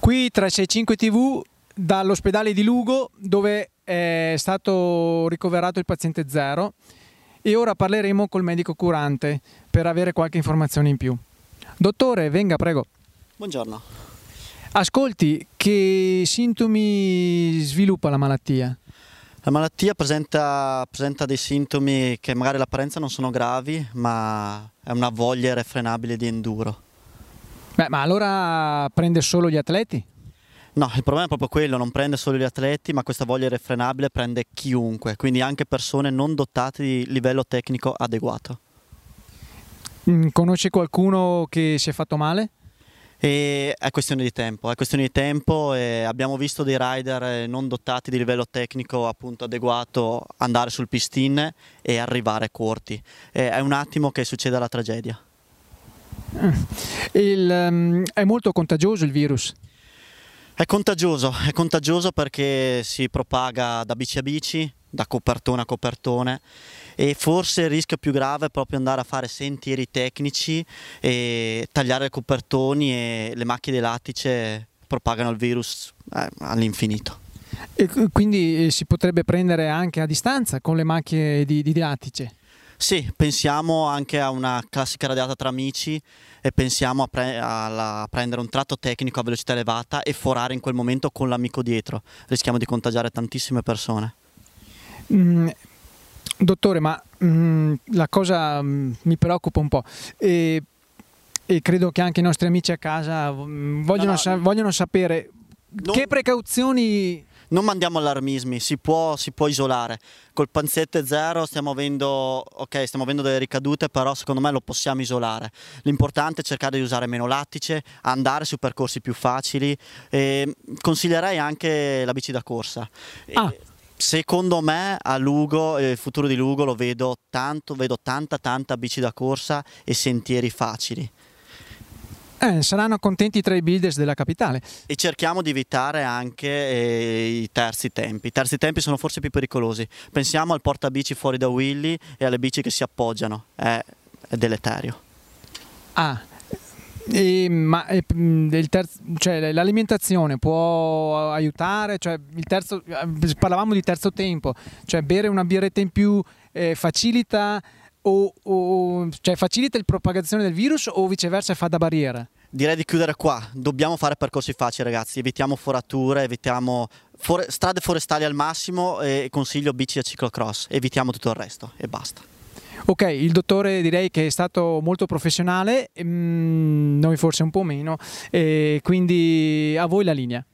Qui 365 TV dall'ospedale di Lugo dove è stato ricoverato il paziente zero e ora parleremo col medico curante per avere qualche informazione in più. Dottore, venga prego. Buongiorno. Ascolti, che sintomi sviluppa la malattia? La malattia presenta, presenta, dei sintomi che magari all'apparenza non sono gravi, ma è una voglia irrefrenabile di enduro. Beh, ma allora prende solo gli atleti? No, il problema è proprio quello, non prende solo gli atleti, ma questa voglia irrefrenabile prende chiunque, quindi anche persone non dotate di livello tecnico adeguato. Mm, conosce qualcuno che si è fatto male? E è questione di tempo, è questione di tempo e abbiamo visto dei rider non dotati di livello tecnico appunto adeguato andare sul pistin e arrivare corti. E è un attimo che succede la tragedia. Il, um, è molto contagioso il virus? È contagioso, è contagioso perché si propaga da bici a bici, da copertone a copertone e forse il rischio più grave è proprio andare a fare sentieri tecnici e tagliare i copertoni e le macchie di lattice propagano il virus eh, all'infinito. E quindi eh, si potrebbe prendere anche a distanza con le macchie di, di lattice? Sì, pensiamo anche a una classica radiata tra amici e pensiamo a, pre a, prendere un tratto tecnico a velocità elevata e forare in quel momento con l'amico dietro. Rischiamo di contagiare tantissime persone. Mm, dottore, ma mm, la cosa mm, mi preoccupa un po'. E, e, credo che anche i nostri amici a casa mm, vogliono, no, no, sa vogliono sapere non... che precauzioni non mandiamo allarmismi, si può, si può isolare. Col panzette zero stiamo avendo, okay, stiamo avendo delle ricadute, però secondo me lo possiamo isolare. L'importante è cercare di usare meno lattice, andare su percorsi più facili. E consiglierei anche la bici da corsa. Ah. Secondo me a Lugo, il futuro di Lugo lo vedo tanto, vedo tanta tanta bici da corsa e sentieri facili. Eh, saranno contenti tra i builders della capitale. E cerchiamo di evitare anche eh, i terzi tempi. I terzi tempi sono forse più pericolosi. Pensiamo al portabici fuori da Willy e alle bici che si appoggiano. È, è deleterio. Ah, e, ma cioè, l'alimentazione può aiutare? Cioè, terzo, eh, parlavamo di terzo tempo, cioè bere una birretta in più eh, facilita o, o cioè facilita il propagazione del virus o viceversa fa da barriera? Direi di chiudere qua, dobbiamo fare percorsi facili ragazzi, evitiamo forature, evitiamo for strade forestali al massimo e consiglio bici a ciclocross, evitiamo tutto il resto e basta. Ok, il dottore direi che è stato molto professionale, mm, noi forse un po' meno, quindi a voi la linea.